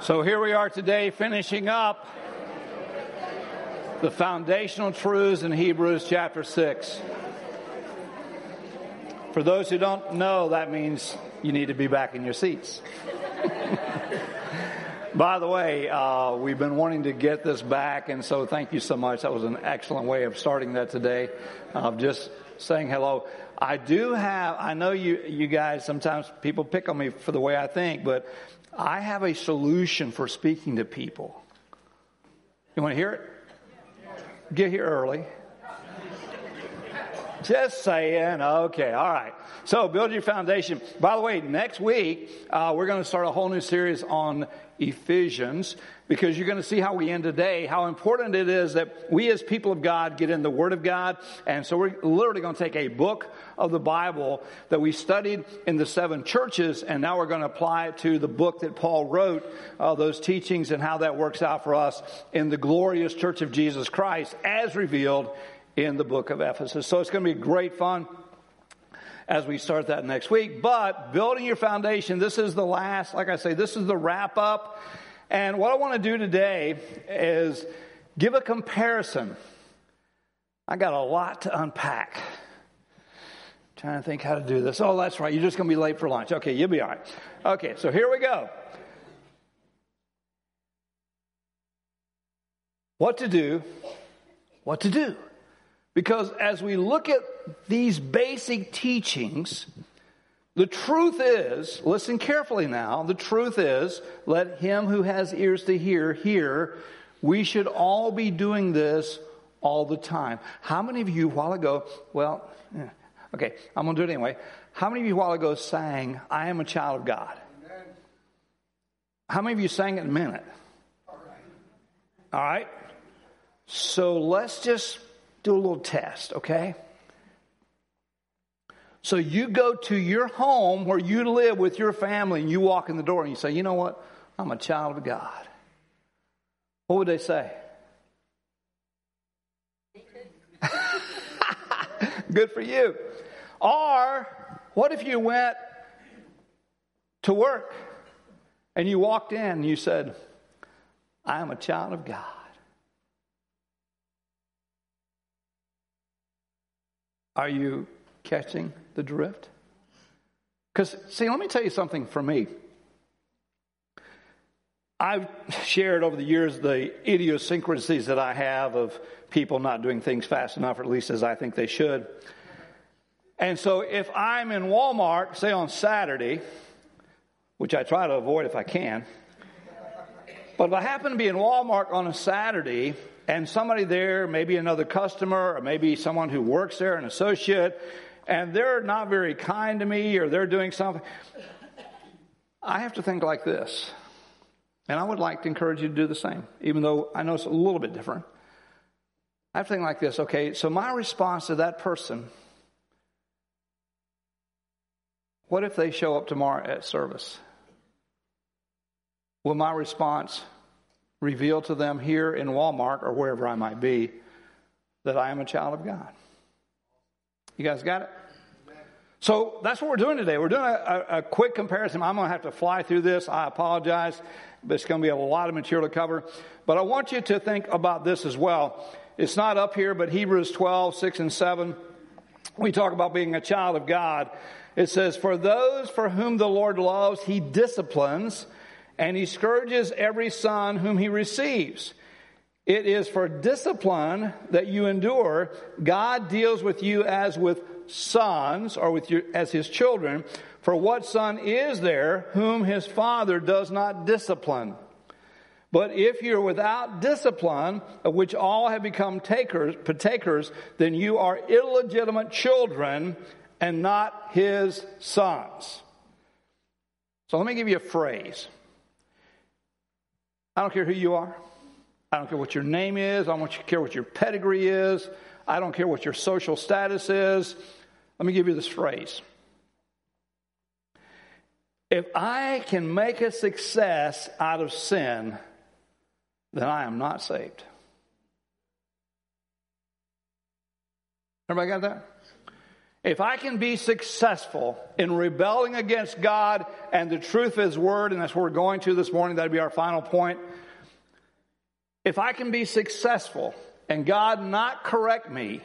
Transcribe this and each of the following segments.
So here we are today, finishing up the foundational truths in Hebrews chapter 6. For those who don't know, that means you need to be back in your seats. By the way, uh, we've been wanting to get this back, and so thank you so much. That was an excellent way of starting that today. Of uh, just saying hello. I do have. I know you. You guys sometimes people pick on me for the way I think, but I have a solution for speaking to people. You want to hear it? Get here early. Just saying. Okay. All right. So build your foundation. By the way, next week, uh, we're going to start a whole new series on Ephesians because you're going to see how we end today, how important it is that we as people of God get in the Word of God. And so we're literally going to take a book of the Bible that we studied in the seven churches, and now we're going to apply it to the book that Paul wrote, uh, those teachings and how that works out for us in the glorious church of Jesus Christ as revealed in the book of Ephesus. So it's going to be great fun as we start that next week. But building your foundation, this is the last, like I say, this is the wrap up. And what I want to do today is give a comparison. I got a lot to unpack. I'm trying to think how to do this. Oh, that's right. You're just going to be late for lunch. Okay, you'll be all right. Okay, so here we go. What to do, what to do. Because as we look at these basic teachings, the truth is, listen carefully now, the truth is, let him who has ears to hear, hear. We should all be doing this all the time. How many of you a while ago, well, eh, okay, I'm going to do it anyway. How many of you a while ago sang, I am a child of God? Amen. How many of you sang it in a minute? All right. All right. So let's just do a little test, okay? So you go to your home where you live with your family and you walk in the door and you say, you know what? I'm a child of God. What would they say? Good for you. Or what if you went to work and you walked in and you said, I am a child of God? Are you catching the drift? Because, see, let me tell you something for me. I've shared over the years the idiosyncrasies that I have of people not doing things fast enough, or at least as I think they should. And so if I'm in Walmart, say on Saturday, which I try to avoid if I can, but if I happen to be in Walmart on a Saturday and somebody there, maybe another customer or maybe someone who works there, an associate, and they're not very kind to me or they're doing something, I have to think like this. And I would like to encourage you to do the same, even though I know it's a little bit different. I have to think like this okay, so my response to that person, what if they show up tomorrow at service? Will my response reveal to them here in Walmart or wherever I might be that I am a child of God? You guys got it? So that's what we're doing today. We're doing a, a, a quick comparison. I'm going to have to fly through this. I apologize, but it's going to be a lot of material to cover. But I want you to think about this as well. It's not up here, but Hebrews 12, 6 and 7, we talk about being a child of God. It says, For those for whom the Lord loves, he disciplines, and he scourges every son whom he receives. It is for discipline that you endure. God deals with you as with sons or with you as his children. For what son is there whom his father does not discipline? But if you're without discipline, of which all have become takers, partakers, then you are illegitimate children and not his sons. So let me give you a phrase. I don't care who you are. I don't care what your name is. I don't care what your pedigree is. I don't care what your social status is. Let me give you this phrase. If I can make a success out of sin, then I am not saved. Everybody got that? If I can be successful in rebelling against God and the truth of His Word, and that's what we're going to this morning, that'd be our final point. If I can be successful and God not correct me,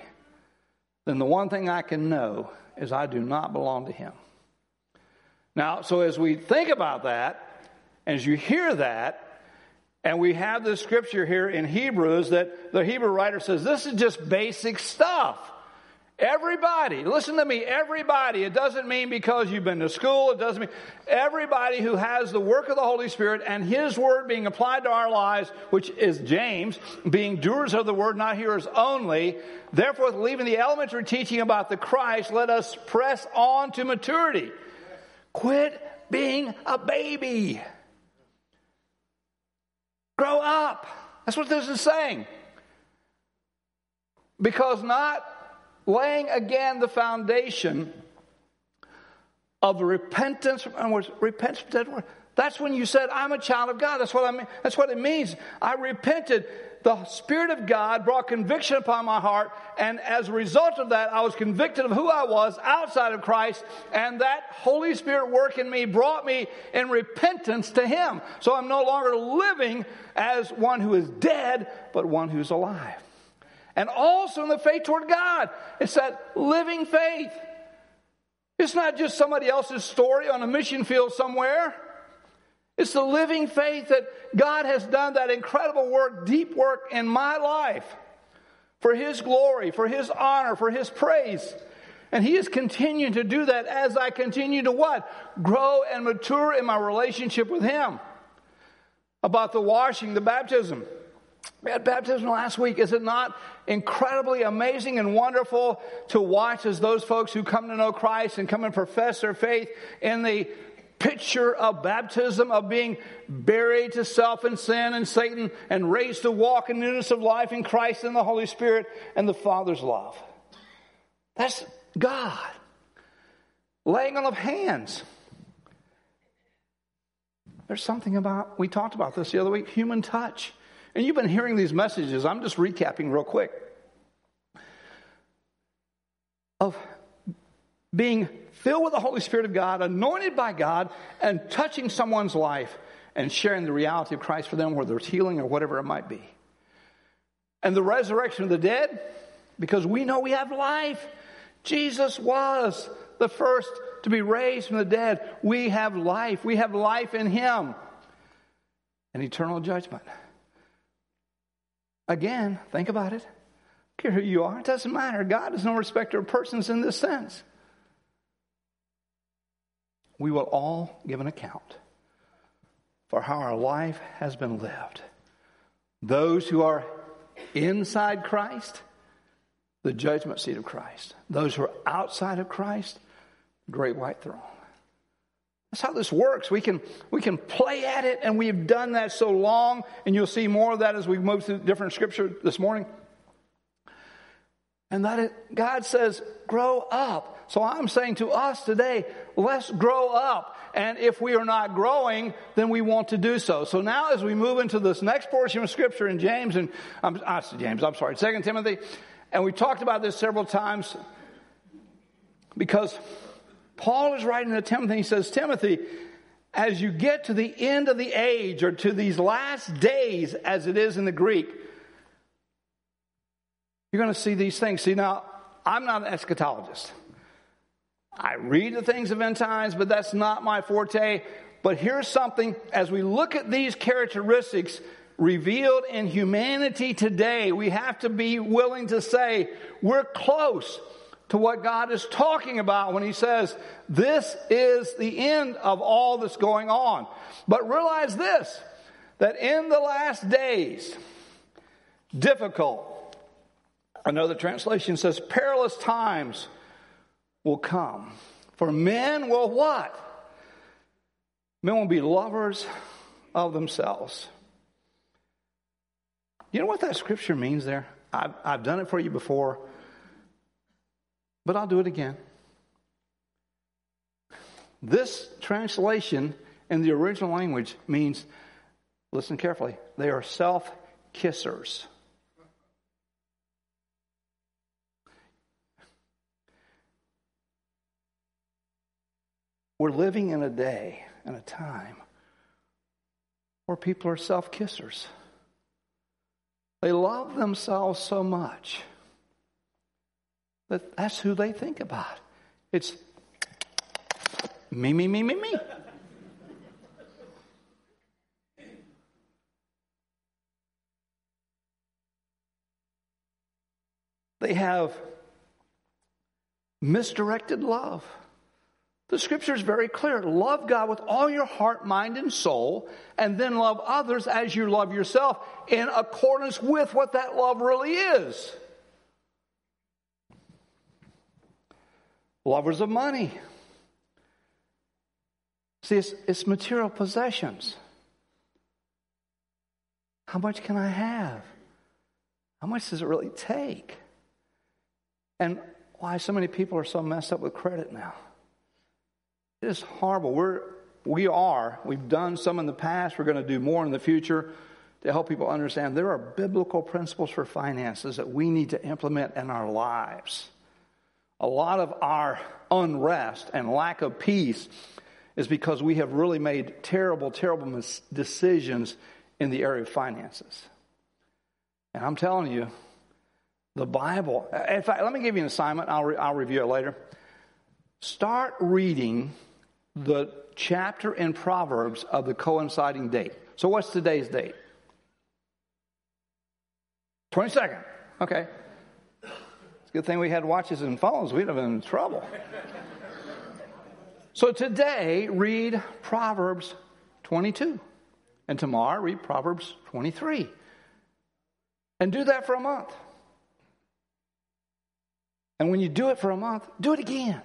then the one thing I can know is I do not belong to Him. Now, so as we think about that, as you hear that, and we have this scripture here in Hebrews that the Hebrew writer says this is just basic stuff. Everybody, listen to me, everybody. It doesn't mean because you've been to school, it doesn't mean everybody who has the work of the Holy Spirit and His Word being applied to our lives, which is James, being doers of the Word, not hearers only. Therefore, leaving the elementary teaching about the Christ, let us press on to maturity. Quit being a baby. Grow up. That's what this is saying. Because not laying again the foundation of repentance. Repentance, that's when you said, I'm a child of God. That's what I mean. That's what it means. I repented. The Spirit of God brought conviction upon my heart, and as a result of that, I was convicted of who I was outside of Christ, and that Holy Spirit work in me brought me in repentance to Him. So I'm no longer living as one who is dead, but one who's alive and also in the faith toward God. It's that living faith. It's not just somebody else's story on a mission field somewhere. It's the living faith that God has done that incredible work, deep work in my life for His glory, for His honor, for His praise. And He is continuing to do that as I continue to what? Grow and mature in my relationship with Him. About the washing, the baptism. We had baptism last week. Is it not incredibly amazing and wonderful to watch as those folks who come to know Christ and come and profess their faith in the picture of baptism, of being buried to self and sin and Satan and raised to walk in newness of life in Christ and the Holy Spirit and the Father's love? That's God. Laying on of hands. There's something about, we talked about this the other week, human touch. And you've been hearing these messages. I'm just recapping real quick. Of being filled with the Holy Spirit of God, anointed by God, and touching someone's life and sharing the reality of Christ for them, whether it's healing or whatever it might be. And the resurrection of the dead, because we know we have life. Jesus was the first to be raised from the dead. We have life. We have life in Him. And eternal judgment. Again, think about it. care who you are, it doesn't matter. God is no respecter of persons in this sense. We will all give an account for how our life has been lived. Those who are inside Christ, the judgment seat of Christ. Those who are outside of Christ, great white throne. That's how this works. We can, we can play at it, and we've done that so long, and you'll see more of that as we move through different scripture this morning. And that it, God says, grow up. So I'm saying to us today, let's grow up. And if we are not growing, then we want to do so. So now as we move into this next portion of scripture in James and, um, uh, James, I'm sorry, Second Timothy, and we talked about this several times because Paul is writing to Timothy. He says, Timothy, as you get to the end of the age or to these last days, as it is in the Greek, you're going to see these things. See, now, I'm not an eschatologist. I read the things of end times, but that's not my forte. But here's something as we look at these characteristics revealed in humanity today, we have to be willing to say, we're close to what God is talking about when He says, This is the end of all that's going on. But realize this that in the last days, difficult, another translation says, perilous times will come. For men will what? Men will be lovers of themselves. You know what that scripture means there? I've, I've done it for you before. But I'll do it again. This translation in the original language means, listen carefully, they are self kissers. We're living in a day and a time where people are self kissers. They love themselves so much that that's who they think about. It's me, me, me, me, me. They have misdirected love. The scripture is very clear. Love God with all your heart, mind, and soul, and then love others as you love yourself in accordance with what that love really is. Lovers of money. See, it's, it's material possessions. How much can I have? How much does it really take? And why so many people are so messed up with credit now. It is horrible. We're, we are, we've done some in the past, we're going to do more in the future to help people understand there are biblical principles for finances that we need to implement in our lives. A lot of our unrest and lack of peace is because we have really made terrible, terrible decisions in the area of finances. And I'm telling you, the Bible. In fact, let me give you an assignment. I'll, re- I'll review it later. Start reading the chapter in Proverbs of the coinciding date. So, what's today's date? 22nd. Okay. Good thing we had watches and phones. We'd have been in trouble. so, today, read Proverbs 22. And tomorrow, read Proverbs 23. And do that for a month. And when you do it for a month, do it again.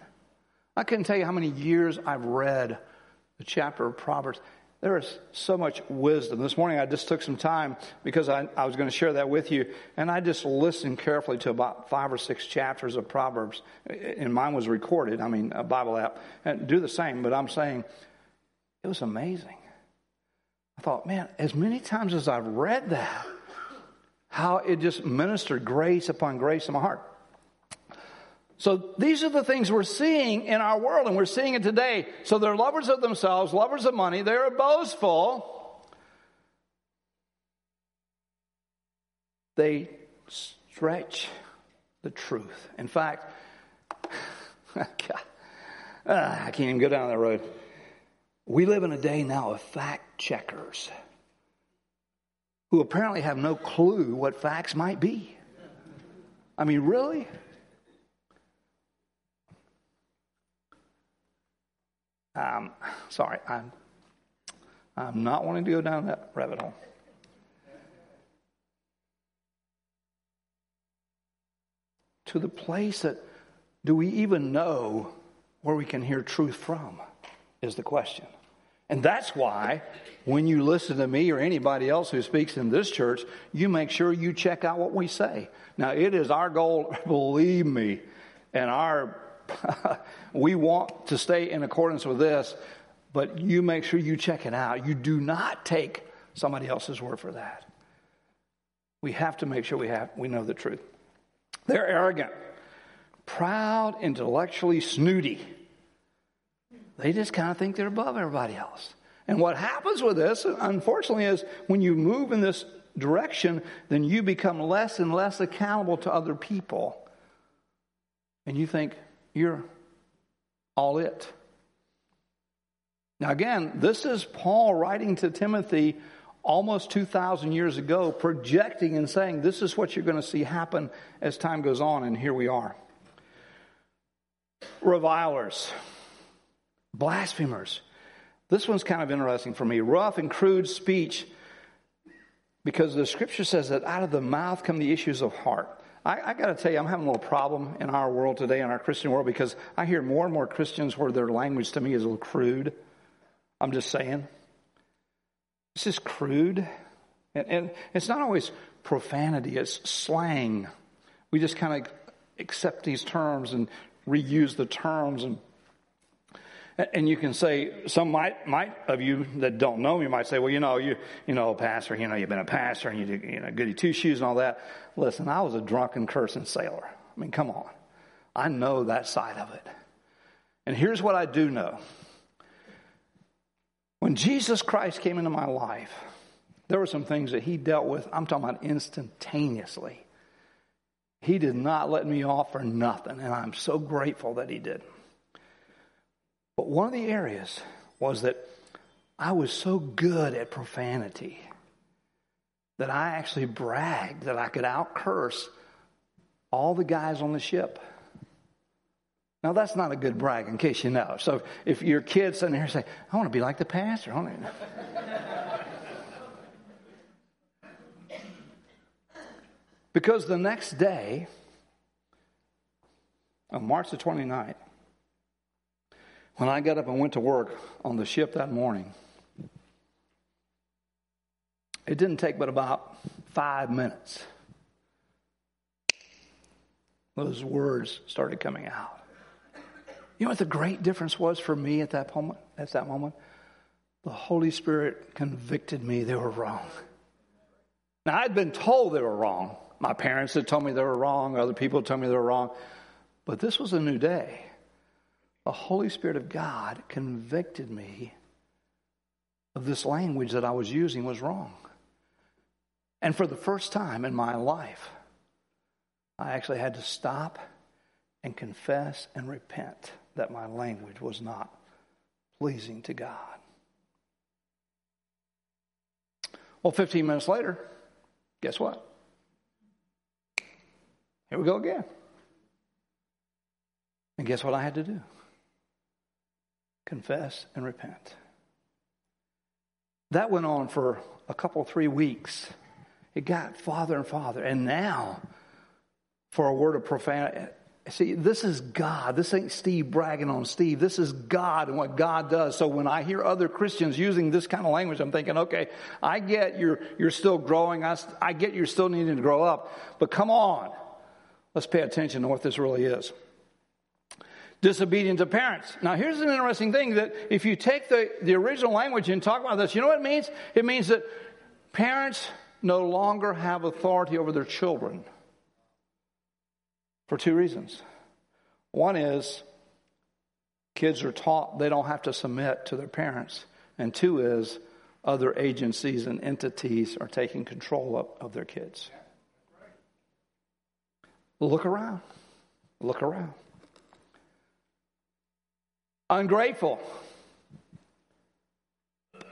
I couldn't tell you how many years I've read the chapter of Proverbs. There is so much wisdom. This morning I just took some time because I, I was going to share that with you, and I just listened carefully to about five or six chapters of Proverbs. And mine was recorded, I mean, a Bible app. And do the same, but I'm saying it was amazing. I thought, man, as many times as I've read that, how it just ministered grace upon grace in my heart. So these are the things we're seeing in our world, and we're seeing it today. So they're lovers of themselves, lovers of money, they're boastful. They stretch the truth. In fact, God, uh, I can't even go down that road. We live in a day now of fact checkers who apparently have no clue what facts might be. I mean, really? Um, sorry, I'm, I'm not wanting to go down that rabbit hole. To the place that do we even know where we can hear truth from is the question. And that's why when you listen to me or anybody else who speaks in this church, you make sure you check out what we say. Now, it is our goal, believe me, and our we want to stay in accordance with this, but you make sure you check it out. You do not take somebody else's word for that. We have to make sure we have we know the truth. They're arrogant, proud, intellectually snooty. They just kind of think they're above everybody else. And what happens with this, unfortunately, is when you move in this direction, then you become less and less accountable to other people. And you think, you're all it. Now, again, this is Paul writing to Timothy almost 2,000 years ago, projecting and saying, This is what you're going to see happen as time goes on, and here we are. Revilers, blasphemers. This one's kind of interesting for me. Rough and crude speech, because the scripture says that out of the mouth come the issues of heart. I, I got to tell you, I'm having a little problem in our world today, in our Christian world, because I hear more and more Christians where their language to me is a little crude. I'm just saying. It's just crude. And, and it's not always profanity, it's slang. We just kind of accept these terms and reuse the terms and and you can say, some might, might of you that don't know me might say, well, you know, you, you know, pastor, you know, you've been a pastor and you do, you know, goody two shoes and all that. Listen, I was a drunken, cursing sailor. I mean, come on. I know that side of it. And here's what I do know. When Jesus Christ came into my life, there were some things that he dealt with, I'm talking about instantaneously. He did not let me off for nothing, and I'm so grateful that he did. But one of the areas was that I was so good at profanity that I actually bragged that I could out curse all the guys on the ship. Now that's not a good brag, in case you know. So if your kid's sitting here saying, "I want to be like the pastor," I want to. because the next day, on March the 29th, when I got up and went to work on the ship that morning, it didn't take but about five minutes. Those words started coming out. You know what the great difference was for me at that moment? At that moment, the Holy Spirit convicted me they were wrong. Now I'd been told they were wrong. My parents had told me they were wrong. Other people had told me they were wrong. But this was a new day. The Holy Spirit of God convicted me of this language that I was using was wrong. And for the first time in my life, I actually had to stop and confess and repent that my language was not pleasing to God. Well, 15 minutes later, guess what? Here we go again. And guess what I had to do? Confess and repent. That went on for a couple, three weeks. It got farther and farther. And now, for a word of profanity, see, this is God. This ain't Steve bragging on Steve. This is God and what God does. So when I hear other Christians using this kind of language, I'm thinking, okay, I get you're, you're still growing. I, I get you're still needing to grow up. But come on. Let's pay attention to what this really is disobedient to parents. Now, here's an interesting thing that if you take the, the original language and talk about this, you know what it means? It means that parents no longer have authority over their children for two reasons. One is kids are taught they don't have to submit to their parents, and two is other agencies and entities are taking control of, of their kids. Look around. Look around. Ungrateful.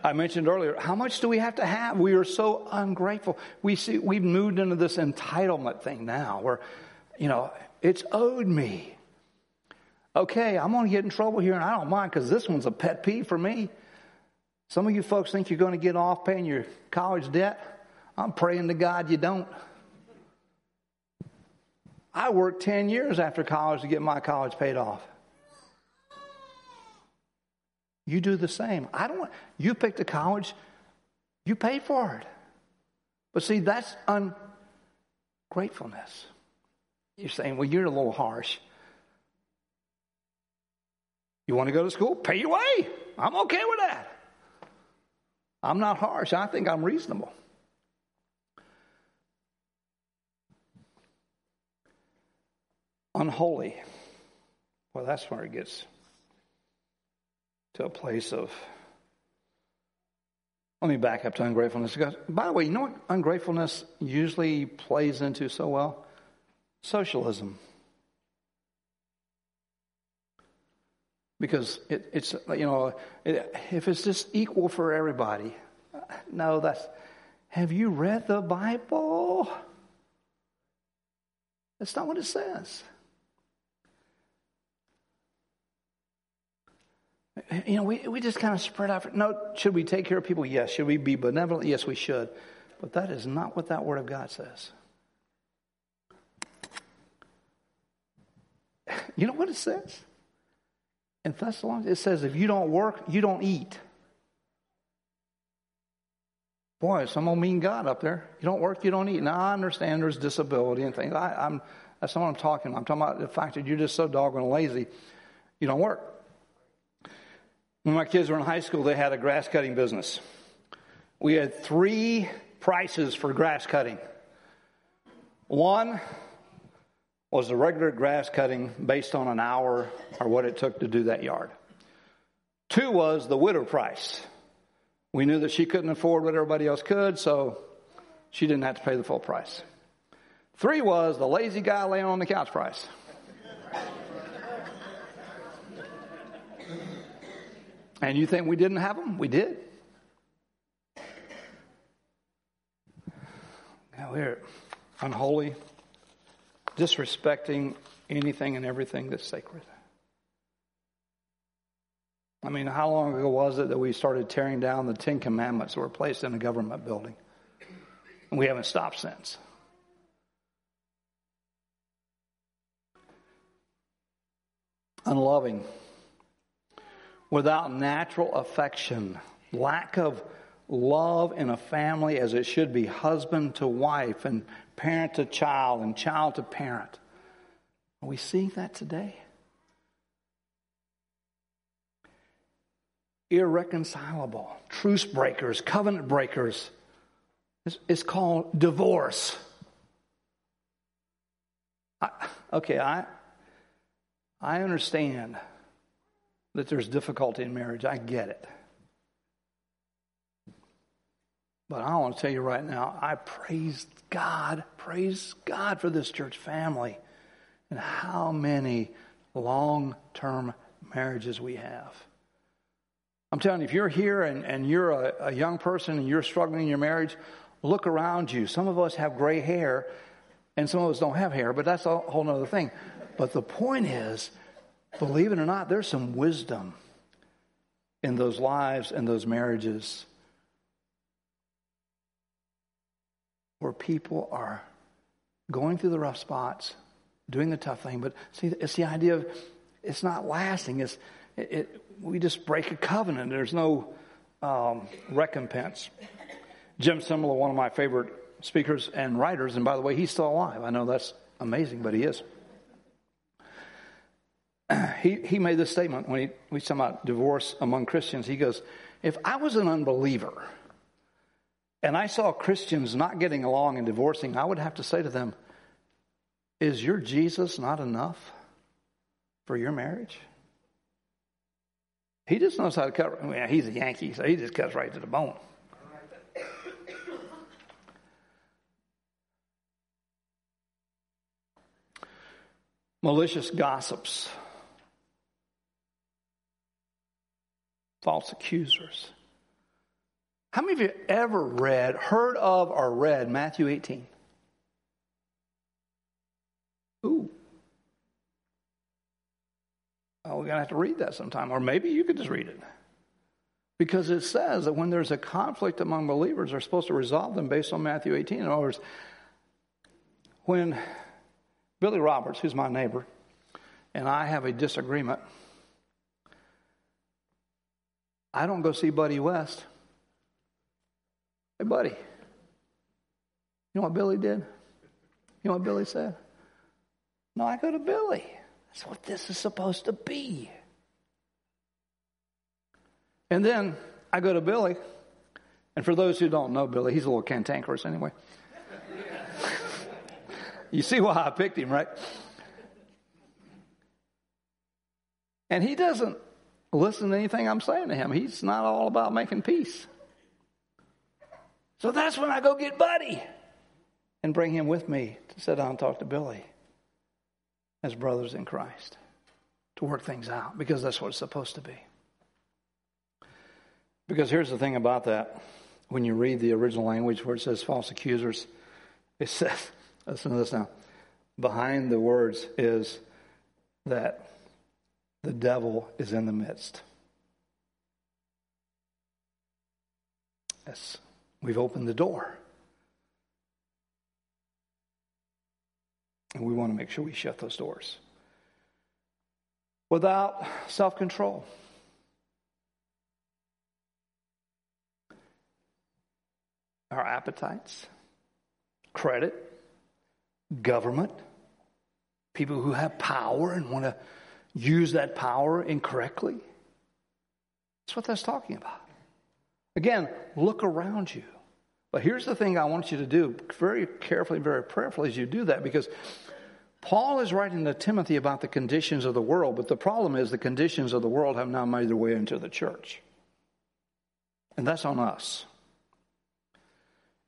I mentioned earlier, how much do we have to have? We are so ungrateful. We see we've moved into this entitlement thing now where, you know, it's owed me. Okay, I'm going to get in trouble here and I don't mind because this one's a pet peeve for me. Some of you folks think you're going to get off paying your college debt. I'm praying to God you don't. I worked 10 years after college to get my college paid off. You do the same. I don't want, you picked a college, you pay for it. But see, that's ungratefulness. You're saying, well, you're a little harsh. You want to go to school? Pay your way. I'm okay with that. I'm not harsh. I think I'm reasonable. Unholy. Well, that's where it gets to a place of. Let me back up to ungratefulness. By the way, you know what ungratefulness usually plays into so well? Socialism. Because it, it's, you know, it, if it's just equal for everybody, no, that's. Have you read the Bible? That's not what it says. You know, we, we just kind of spread out. No, should we take care of people? Yes. Should we be benevolent? Yes, we should. But that is not what that Word of God says. You know what it says? In Thessalonians, it says, if you don't work, you don't eat. Boy, some old mean God up there. You don't work, you don't eat. Now, I understand there's disability and things. I, am that's not what I'm talking about. I'm talking about the fact that you're just so doggone lazy, you don't work. When my kids were in high school, they had a grass cutting business. We had three prices for grass cutting. One was the regular grass cutting based on an hour or what it took to do that yard. Two was the widow price. We knew that she couldn't afford what everybody else could, so she didn't have to pay the full price. Three was the lazy guy laying on the couch price. And you think we didn't have them? We did. Now we're unholy, disrespecting anything and everything that's sacred. I mean, how long ago was it that we started tearing down the Ten Commandments that were placed in a government building? And we haven't stopped since. Unloving, without natural affection, lack of love in a family as it should be husband to wife and parent to child and child to parent. Are we seeing that today? Irreconcilable, truce breakers, covenant breakers. It's, it's called divorce. I, okay, I, I understand that there's difficulty in marriage. I get it. But I want to tell you right now, I praise God, praise God for this church family and how many long term marriages we have. I'm telling you, if you're here and, and you're a, a young person and you're struggling in your marriage, look around you. Some of us have gray hair and some of us don't have hair, but that's a whole other thing. But the point is, believe it or not, there's some wisdom in those lives and those marriages where people are going through the rough spots, doing the tough thing. But see, it's the idea of it's not lasting. It's it, it, we just break a covenant. There's no um, recompense. Jim Cymbala, one of my favorite speakers and writers, and by the way, he's still alive. I know that's amazing, but he is. He, he made this statement when he, we talk about divorce among Christians. He goes, If I was an unbeliever, and I saw Christians not getting along and divorcing, I would have to say to them, Is your Jesus not enough for your marriage? He just knows how to cut. I he's a Yankee, so he just cuts right to the bone. Malicious gossips, false accusers. How many of you ever read, heard of, or read Matthew 18? Ooh. Oh, we're going to have to read that sometime. Or maybe you could just read it. Because it says that when there's a conflict among believers, they're supposed to resolve them based on Matthew 18. In other words, when Billy Roberts, who's my neighbor, and I have a disagreement, I don't go see Buddy West. Hey, buddy. You know what Billy did? You know what Billy said? No, I go to Billy. That's what this is supposed to be. And then I go to Billy, and for those who don't know Billy, he's a little cantankerous anyway. you see why I picked him, right? And he doesn't listen to anything I'm saying to him. He's not all about making peace. So that's when I go get Buddy and bring him with me to sit down and talk to Billy as brothers in Christ to work things out because that's what it's supposed to be. Because here's the thing about that. When you read the original language where it says false accusers, it says, listen to this now. Behind the words is that the devil is in the midst. Yes, we've opened the door. And we want to make sure we shut those doors. Without self control. Our appetites, credit, government, people who have power and want to use that power incorrectly. That's what that's talking about. Again, look around you. But here's the thing I want you to do very carefully, very prayerfully as you do that, because Paul is writing to Timothy about the conditions of the world, but the problem is the conditions of the world have now made their way into the church. And that's on us.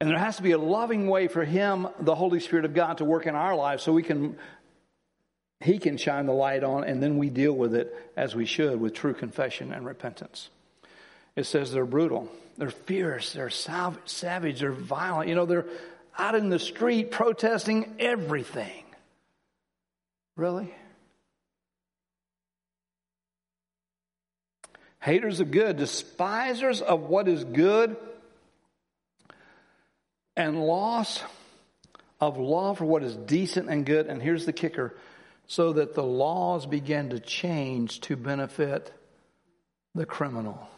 And there has to be a loving way for Him, the Holy Spirit of God, to work in our lives so we can, He can shine the light on and then we deal with it as we should with true confession and repentance. It says they're brutal, they're fierce, they're savage, they're violent. You know, they're out in the street protesting everything. Really? Haters of good, despisers of what is good, and loss of love for what is decent and good. And here's the kicker so that the laws begin to change to benefit the criminal.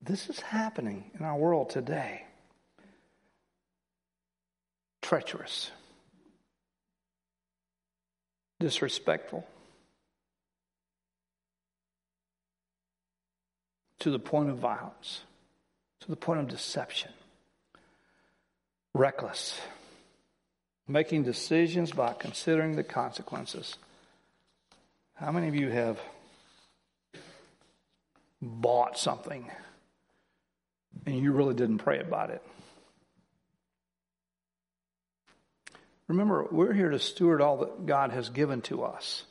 This is happening in our world today. Treacherous, disrespectful, to the point of violence, to the point of deception, reckless, making decisions by considering the consequences. How many of you have bought something and you really didn't pray about it? Remember, we're here to steward all that God has given to us.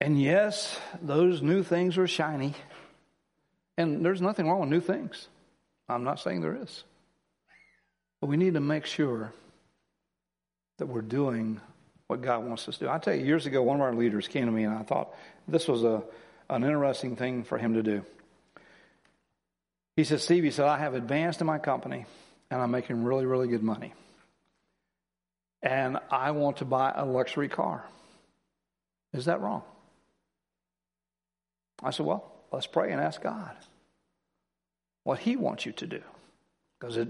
And yes, those new things are shiny. And there's nothing wrong with new things. I'm not saying there is. But we need to make sure that we're doing what God wants us to do. I tell you, years ago, one of our leaders came to me and I thought this was a, an interesting thing for him to do. He said, Steve, he said, I have advanced in my company and I'm making really, really good money. And I want to buy a luxury car. Is that wrong? I said, Well, let's pray and ask God what He wants you to do. Because it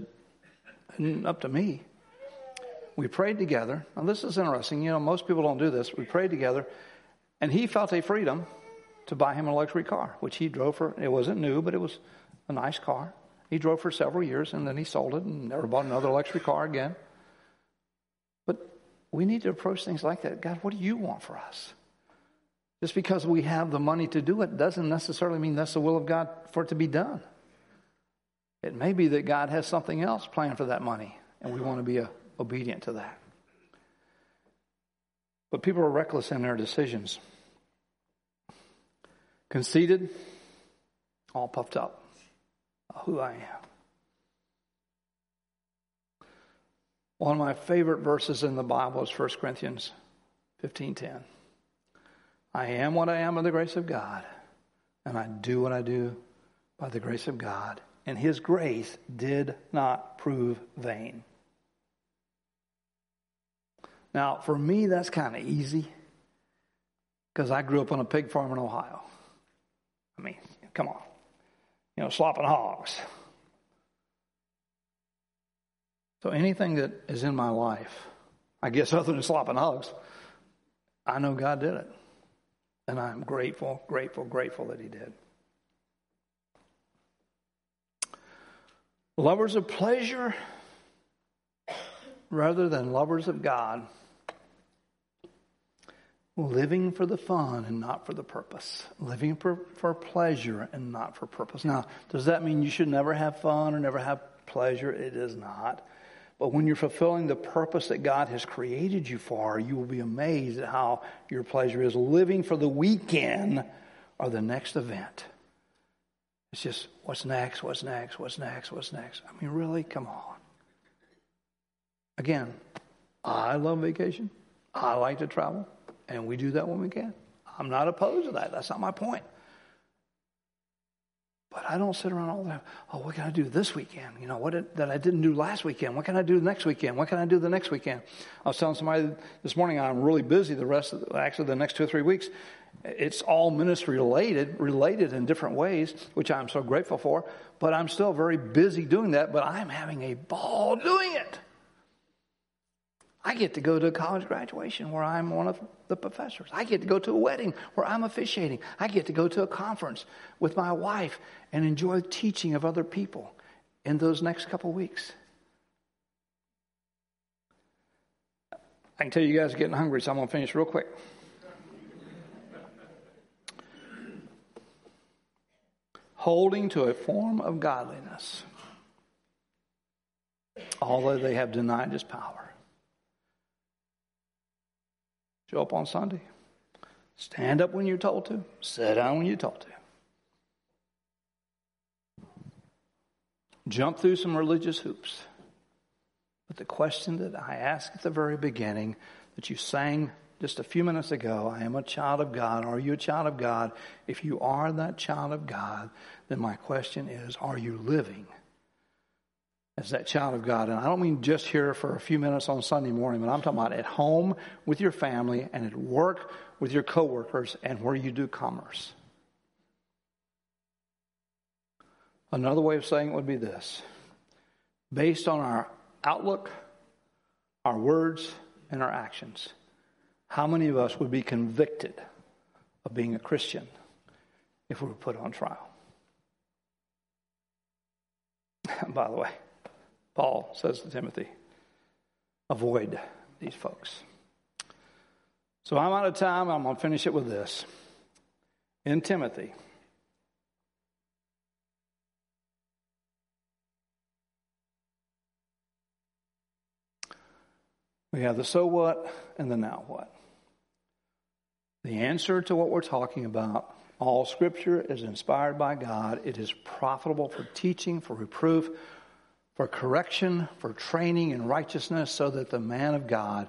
up to me. We prayed together. Now, this is interesting. You know, most people don't do this. We prayed together, and he felt a freedom to buy him a luxury car, which he drove for. It wasn't new, but it was a nice car. He drove for several years, and then he sold it and never bought another luxury car again. But we need to approach things like that. God, what do you want for us? Just because we have the money to do it doesn't necessarily mean that's the will of God for it to be done. It may be that God has something else planned for that money, and we want to be uh, obedient to that. But people are reckless in their decisions. Conceited, all puffed up. Who I am. One of my favorite verses in the Bible is 1 Corinthians 15:10. I am what I am by the grace of God, and I do what I do by the grace of God. And His grace did not prove vain. Now, for me, that's kind of easy because I grew up on a pig farm in Ohio. I mean, come on. You know, slopping hogs. So anything that is in my life, I guess other than slopping hogs, I know God did it. And I'm grateful, grateful, grateful that he did. Lovers of pleasure rather than lovers of God. Living for the fun and not for the purpose. Living for, for pleasure and not for purpose. Now, does that mean you should never have fun or never have pleasure? It is not. But when you're fulfilling the purpose that God has created you for, you will be amazed at how your pleasure is living for the weekend or the next event. It's just, what's next? What's next? What's next? What's next? I mean, really? Come on. Again, I love vacation. I like to travel, and we do that when we can. I'm not opposed to that. That's not my point. But I don't sit around all the time. Oh, what can I do this weekend? You know, what did, that I didn't do last weekend? What can I do next weekend? What can I do the next weekend? I was telling somebody this morning I'm really busy the rest of the, actually the next two or three weeks. It's all ministry related, related in different ways, which I'm so grateful for. But I'm still very busy doing that. But I'm having a ball doing it. I get to go to a college graduation where I'm one of the professors. I get to go to a wedding where I'm officiating. I get to go to a conference with my wife and enjoy teaching of other people in those next couple weeks. I can tell you guys are getting hungry, so I'm going to finish real quick. Holding to a form of godliness, although they have denied his power. Show up on Sunday. Stand up when you're told to. Sit down when you're told to. Jump through some religious hoops. But the question that I asked at the very beginning, that you sang just a few minutes ago, I am a child of God. Are you a child of God? If you are that child of God, then my question is, are you living as that child of God? And I don't mean just here for a few minutes on Sunday morning, but I'm talking about at home with your family and at work with your coworkers and where you do commerce. Another way of saying it would be this based on our outlook, our words, and our actions how many of us would be convicted of being a Christian if we were put on trial? By the way, Paul says to Timothy, avoid these folks. So I'm out of time. I'm going to finish it with this. In Timothy, we have the so what and the now what. The answer to what we're talking about all scripture is inspired by God. It is profitable for teaching, for reproof, for correction, for training in righteousness, so that the man of God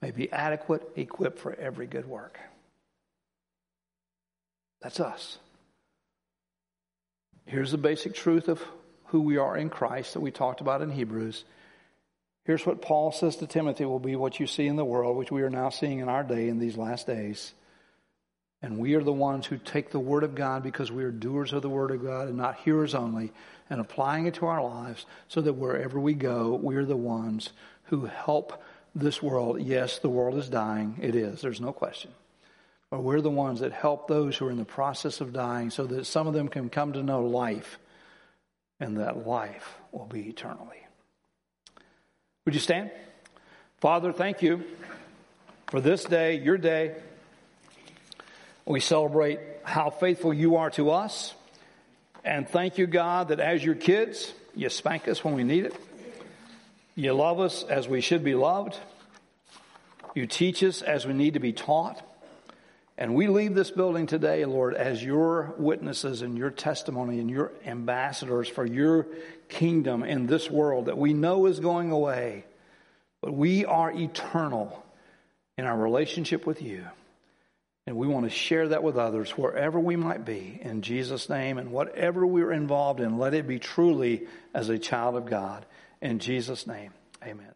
may be adequate, equipped for every good work. That's us. Here's the basic truth of who we are in Christ that we talked about in Hebrews. Here's what Paul says to Timothy will be what you see in the world, which we are now seeing in our day in these last days. And we are the ones who take the Word of God because we are doers of the Word of God and not hearers only, and applying it to our lives so that wherever we go, we are the ones who help this world. Yes, the world is dying. It is. There's no question. But we're the ones that help those who are in the process of dying so that some of them can come to know life and that life will be eternally. Would you stand? Father, thank you for this day, your day. We celebrate how faithful you are to us. And thank you, God, that as your kids, you spank us when we need it. You love us as we should be loved. You teach us as we need to be taught. And we leave this building today, Lord, as your witnesses and your testimony and your ambassadors for your kingdom in this world that we know is going away. But we are eternal in our relationship with you. And we want to share that with others wherever we might be in Jesus' name and whatever we're involved in, let it be truly as a child of God. In Jesus' name, amen.